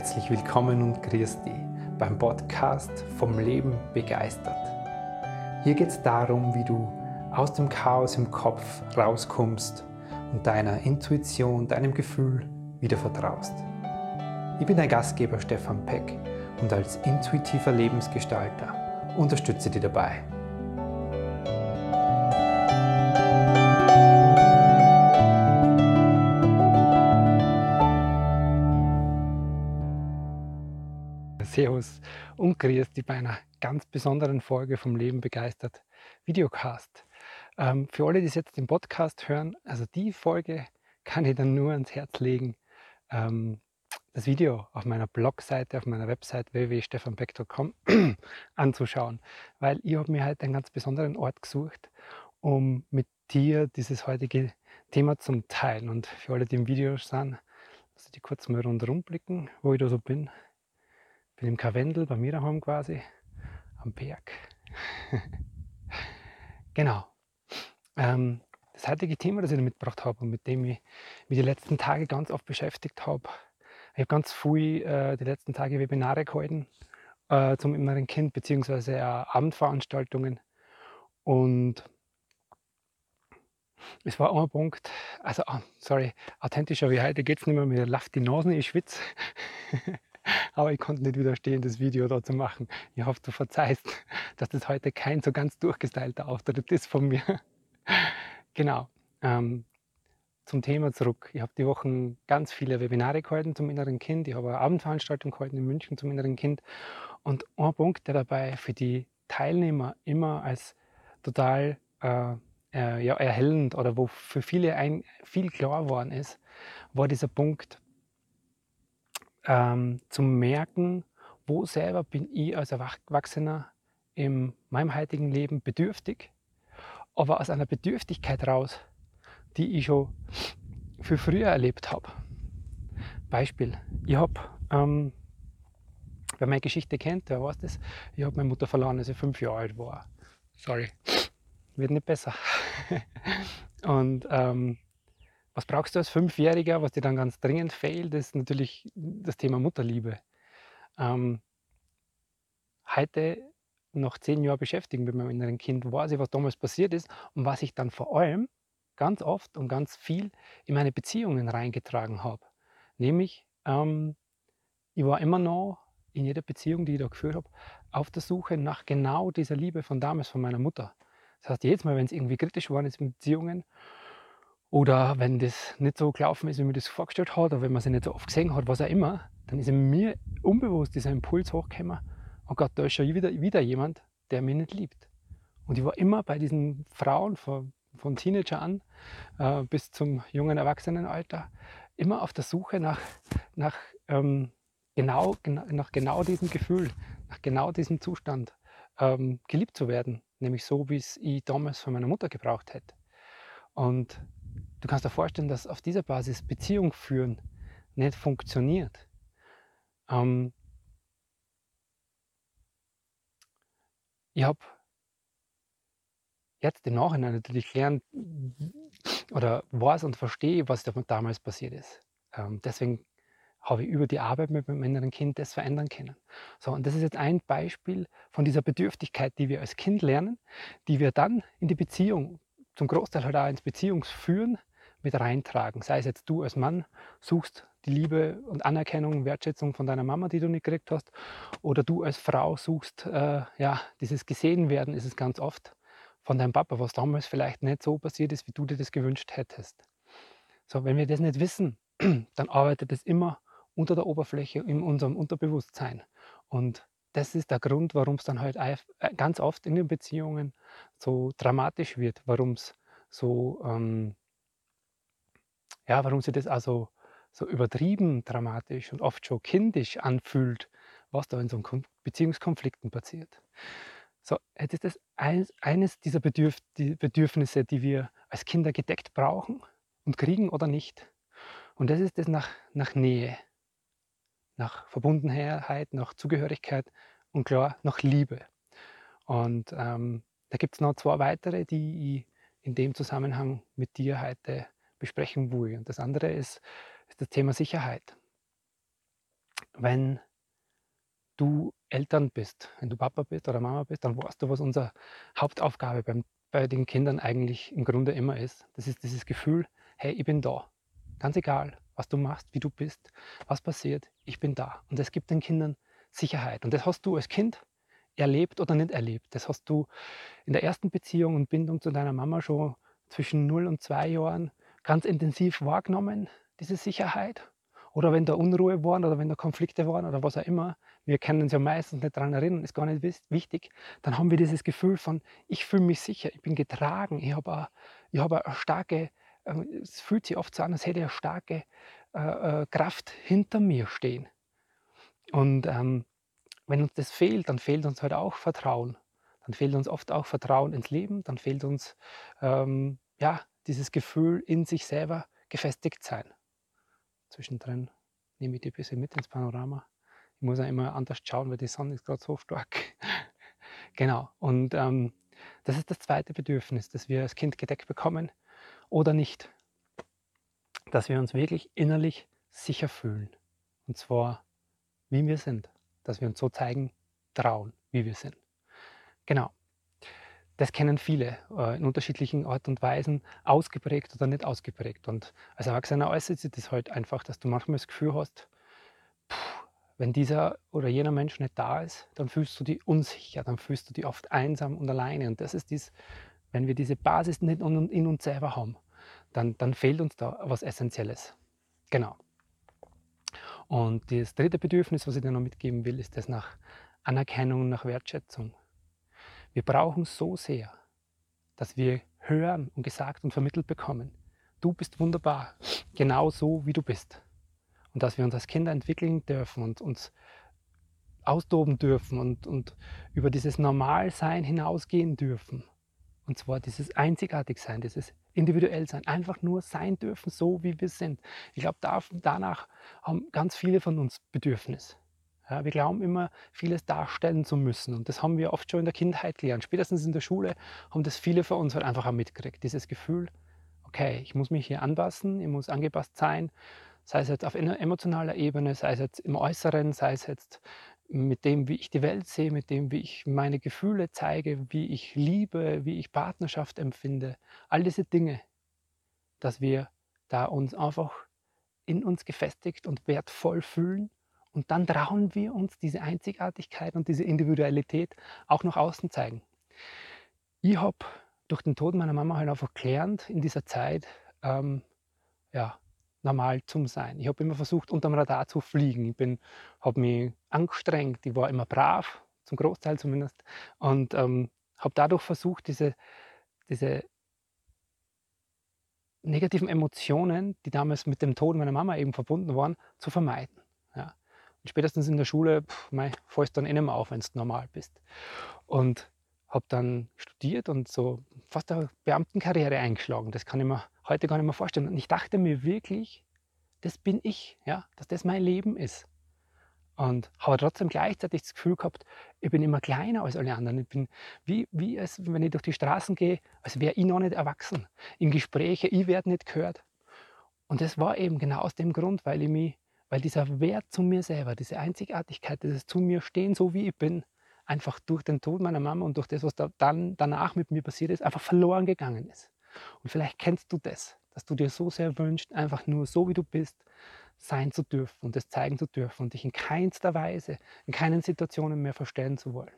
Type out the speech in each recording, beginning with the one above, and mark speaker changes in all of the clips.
Speaker 1: Herzlich willkommen und grüß dich beim Podcast vom Leben begeistert. Hier geht es darum, wie du aus dem Chaos im Kopf rauskommst und deiner Intuition, deinem Gefühl wieder vertraust. Ich bin dein Gastgeber Stefan Peck und als intuitiver Lebensgestalter unterstütze dich dabei. Servus und grüß dich bei einer ganz besonderen Folge vom Leben begeistert Videocast. Ähm, für alle, die es jetzt im Podcast hören, also die Folge kann ich dann nur ans Herz legen, ähm, das Video auf meiner Blogseite, auf meiner Website www.stefanbeck.com anzuschauen, weil ich habe mir halt einen ganz besonderen Ort gesucht, um mit dir dieses heutige Thema zu teilen. Und für alle, die im Video sind, lass ich die kurz mal rundherum blicken, wo ich da so bin. Bin im Karwendel, bei mir daheim quasi, am Berg. genau. Ähm, das heutige Thema, das ich mitgebracht habe und mit dem ich mich die letzten Tage ganz oft beschäftigt habe, ich habe ganz viel äh, die letzten Tage Webinare gehalten äh, zum inneren Kind beziehungsweise äh, Abendveranstaltungen. Und es war ein Punkt, also, oh, sorry, authentischer wie heute geht es nicht mehr, mir läuft die Nase, ich schwitze. Aber ich konnte nicht widerstehen, das Video da zu machen. Ich hoffe, du verzeihst, dass das heute kein so ganz durchgestylter Auftritt ist von mir. genau. Ähm, zum Thema zurück. Ich habe die Wochen ganz viele Webinare gehalten zum inneren Kind. Ich habe eine Abendveranstaltung gehalten in München zum inneren Kind. Und ein Punkt, der dabei für die Teilnehmer immer als total äh, äh, ja, erhellend oder wo für viele ein, viel klar geworden ist, war dieser Punkt ähm, zu merken, wo selber bin ich als Erwachsener in meinem heutigen Leben bedürftig, aber aus einer Bedürftigkeit raus die ich schon viel früher erlebt habe. Beispiel, ich habe, ähm, wer meine Geschichte kennt, der weiß das, ich habe meine Mutter verloren, als ich fünf Jahre alt war. Sorry, wird nicht besser. Und ähm, was brauchst du als Fünfjähriger, was dir dann ganz dringend fehlt, ist natürlich das Thema Mutterliebe. Ähm, heute, nach zehn Jahren beschäftigen mit meinem inneren Kind, weiß ich, was damals passiert ist und was ich dann vor allem ganz oft und ganz viel in meine Beziehungen reingetragen habe. Nämlich, ähm, ich war immer noch in jeder Beziehung, die ich da geführt habe, auf der Suche nach genau dieser Liebe von damals, von meiner Mutter. Das heißt, jedes Mal, wenn es irgendwie kritisch war in Beziehungen oder wenn das nicht so gelaufen ist, wie mir das vorgestellt hat, oder wenn man sie nicht so oft gesehen hat, was auch immer, dann ist in mir unbewusst dieser Impuls hochgekommen, oh Gott, da ist schon wieder, wieder jemand, der mich nicht liebt. Und ich war immer bei diesen Frauen, von von Teenager an äh, bis zum jungen Erwachsenenalter, immer auf der Suche nach, nach, ähm, genau, nach genau diesem Gefühl, nach genau diesem Zustand, ähm, geliebt zu werden, nämlich so, wie es ich damals von meiner Mutter gebraucht hätte. Und du kannst dir vorstellen, dass auf dieser Basis Beziehung führen nicht funktioniert. Ähm, ich habe jetzt im Nachhinein natürlich lernen oder weiß und verstehe, was damals passiert ist. Ähm, deswegen habe ich über die Arbeit mit meinem inneren Kind das verändern können. So, und das ist jetzt ein Beispiel von dieser Bedürftigkeit, die wir als Kind lernen, die wir dann in die Beziehung, zum Großteil halt auch ins Beziehungsführen mit reintragen. Sei es jetzt du als Mann suchst die Liebe und Anerkennung, Wertschätzung von deiner Mama, die du nicht gekriegt hast, oder du als Frau suchst, äh, ja, dieses Gesehenwerden ist es ganz oft von deinem Papa, was damals vielleicht nicht so passiert ist, wie du dir das gewünscht hättest. So, wenn wir das nicht wissen, dann arbeitet es immer unter der Oberfläche in unserem Unterbewusstsein. Und das ist der Grund, warum es dann halt äh, ganz oft in den Beziehungen so dramatisch wird, warum es so, ähm, ja, warum sich das also so übertrieben dramatisch und oft schon kindisch anfühlt, was da in so Beziehungskonflikten passiert. So, jetzt ist das eines, eines dieser Bedürf die Bedürfnisse, die wir als Kinder gedeckt brauchen und kriegen oder nicht. Und das ist das nach, nach Nähe, nach Verbundenheit, nach Zugehörigkeit und klar nach Liebe. Und ähm, da gibt es noch zwei weitere, die ich in dem Zusammenhang mit dir heute besprechen will. Und das andere ist, ist das Thema Sicherheit. wenn du Eltern bist, wenn du Papa bist oder Mama bist, dann weißt du, was unsere Hauptaufgabe beim, bei den Kindern eigentlich im Grunde immer ist. Das ist dieses Gefühl, hey, ich bin da. Ganz egal, was du machst, wie du bist, was passiert, ich bin da. Und das gibt den Kindern Sicherheit. Und das hast du als Kind erlebt oder nicht erlebt. Das hast du in der ersten Beziehung und Bindung zu deiner Mama schon zwischen 0 und 2 Jahren ganz intensiv wahrgenommen, diese Sicherheit. Oder wenn da Unruhe waren oder wenn da Konflikte waren oder was auch immer, wir können uns ja meistens nicht daran erinnern, ist gar nicht wichtig, dann haben wir dieses Gefühl von, ich fühle mich sicher, ich bin getragen, ich habe eine, hab eine starke, ähm, es fühlt sich oft so an, als hätte ich eine starke äh, äh, Kraft hinter mir stehen. Und ähm, wenn uns das fehlt, dann fehlt uns halt auch Vertrauen. Dann fehlt uns oft auch Vertrauen ins Leben, dann fehlt uns ähm, ja, dieses Gefühl, in sich selber gefestigt sein. Zwischendrin nehme ich die ein bisschen mit ins Panorama. Ich muss ja immer anders schauen, weil die Sonne ist gerade so stark. genau. Und ähm, das ist das zweite Bedürfnis, das wir als Kind gedeckt bekommen oder nicht. Dass wir uns wirklich innerlich sicher fühlen. Und zwar, wie wir sind dass wir uns so zeigen trauen, wie wir sind. Genau. Das kennen viele äh, in unterschiedlichen Art und Weisen, ausgeprägt oder nicht ausgeprägt. Und als Erwachsener äußert sich das halt einfach, dass du manchmal das Gefühl hast, puh, wenn dieser oder jener Mensch nicht da ist, dann fühlst du dich unsicher, dann fühlst du dich oft einsam und alleine. Und das ist dies, wenn wir diese Basis nicht in uns selber haben, dann, dann fehlt uns da was Essentielles. Genau. Und das dritte Bedürfnis, was ich dir noch mitgeben will, ist das nach Anerkennung, nach Wertschätzung. Wir brauchen so sehr, dass wir hören und gesagt und vermittelt bekommen, du bist wunderbar, genau so wie du bist. Und dass wir uns als Kinder entwickeln dürfen und uns austoben dürfen und, und über dieses Normalsein hinausgehen dürfen. Und zwar dieses Einzigartigsein, dieses individuell sein, einfach nur sein dürfen, so wie wir sind. Ich glaube, da, danach haben ganz viele von uns Bedürfnis. Ja, wir glauben immer, vieles darstellen zu müssen. Und das haben wir oft schon in der Kindheit gelernt. Spätestens in der Schule haben das viele von uns halt einfach auch mitgekriegt. Dieses Gefühl, okay, ich muss mich hier anpassen, ich muss angepasst sein, sei es jetzt auf emotionaler Ebene, sei es jetzt im Äußeren, sei es jetzt mit dem, wie ich die Welt sehe, mit dem, wie ich meine Gefühle zeige, wie ich liebe, wie ich Partnerschaft empfinde. All diese Dinge, dass wir da uns einfach in uns gefestigt und wertvoll fühlen und dann trauen wir uns diese Einzigartigkeit und diese Individualität auch nach außen zeigen. Ich habe durch den Tod meiner Mama halt einfach gelernt in dieser Zeit, ähm, ja, normal zum Sein. Ich habe immer versucht, unterm Radar zu fliegen. Ich habe mich angestrengt, ich war immer brav, zum Großteil zumindest, und ähm, habe dadurch versucht, diese, diese negativen Emotionen, die damals mit dem Tod meiner Mama eben verbunden waren, zu vermeiden. Und spätestens in der Schule fällst du dann eh nicht mehr auf, wenn du normal bist. Und habe dann studiert und so fast eine Beamtenkarriere eingeschlagen. Das kann ich mir heute gar nicht mehr vorstellen. Und ich dachte mir wirklich, das bin ich, ja, dass das mein Leben ist. Und habe trotzdem gleichzeitig das Gefühl gehabt, ich bin immer kleiner als alle anderen. Ich bin wie, wie als wenn ich durch die Straßen gehe, als wäre ich noch nicht erwachsen. In Gespräche, ich werde nicht gehört. Und das war eben genau aus dem Grund, weil ich mich, weil dieser Wert zu mir selber, diese Einzigartigkeit, dieses zu mir stehen, so wie ich bin, einfach durch den Tod meiner Mama und durch das, was da dann danach mit mir passiert ist, einfach verloren gegangen ist. Und vielleicht kennst du das, dass du dir so sehr wünschst, einfach nur so wie du bist, sein zu dürfen und es zeigen zu dürfen und dich in keinster Weise, in keinen Situationen mehr verstellen zu wollen.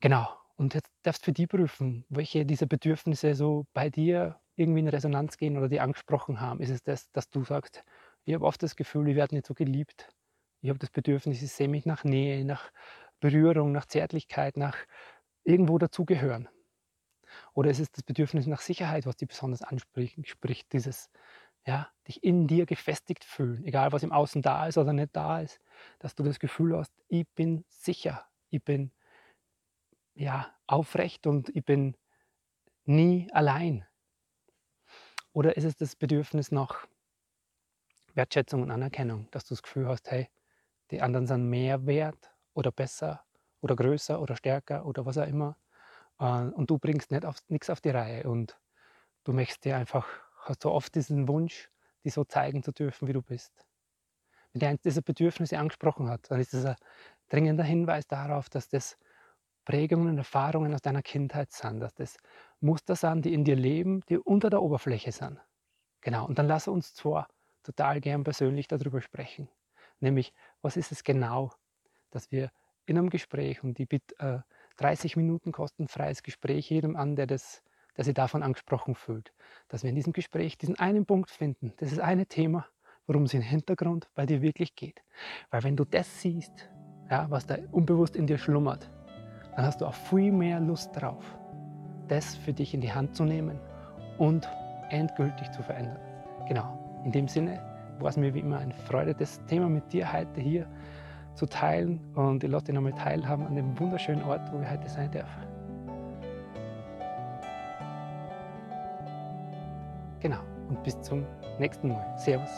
Speaker 1: Genau. Und jetzt darfst du für die prüfen, welche dieser Bedürfnisse so bei dir irgendwie in Resonanz gehen oder die angesprochen haben. Ist es das, dass du sagst, ich habe oft das Gefühl, ich werde nicht so geliebt. Ich habe das Bedürfnis, ich sehe mich nach Nähe, nach Berührung, nach Zärtlichkeit, nach irgendwo dazugehören. Oder ist es das Bedürfnis nach Sicherheit, was dich besonders anspricht, spricht dieses, ja, dich in dir gefestigt fühlen, egal was im Außen da ist oder nicht da ist, dass du das Gefühl hast, ich bin sicher, ich bin ja, aufrecht und ich bin nie allein. Oder ist es das Bedürfnis nach Wertschätzung und Anerkennung, dass du das Gefühl hast, hey, die anderen sind mehr wert oder besser oder größer oder stärker oder was auch immer. Äh, und du bringst nicht auf, nichts auf die Reihe und du möchtest dir einfach, hast so oft diesen Wunsch, die so zeigen zu dürfen, wie du bist. wenn dir eins dieser Bedürfnisse angesprochen hat, dann ist das ein dringender Hinweis darauf, dass das Prägungen und Erfahrungen aus deiner Kindheit sind, dass das Muster sind, die in dir leben, die unter der Oberfläche sind. Genau, und dann lass uns zwar total gern persönlich darüber sprechen. Nämlich, was ist es genau, dass wir in einem Gespräch, und ich bitte äh, 30 Minuten kostenfreies Gespräch jedem an, der, das, der sich davon angesprochen fühlt, dass wir in diesem Gespräch diesen einen Punkt finden, das ist eine Thema, worum es im Hintergrund bei dir wirklich geht. Weil wenn du das siehst, ja, was da unbewusst in dir schlummert, dann hast du auch viel mehr Lust drauf, das für dich in die Hand zu nehmen und endgültig zu verändern. Genau, in dem Sinne war es mir wie immer eine Freude, das Thema mit dir heute hier zu teilen und ich lasse dich nochmal teilhaben an dem wunderschönen Ort, wo ich heute sein darf. Genau, und bis zum nächsten Mal. Servus.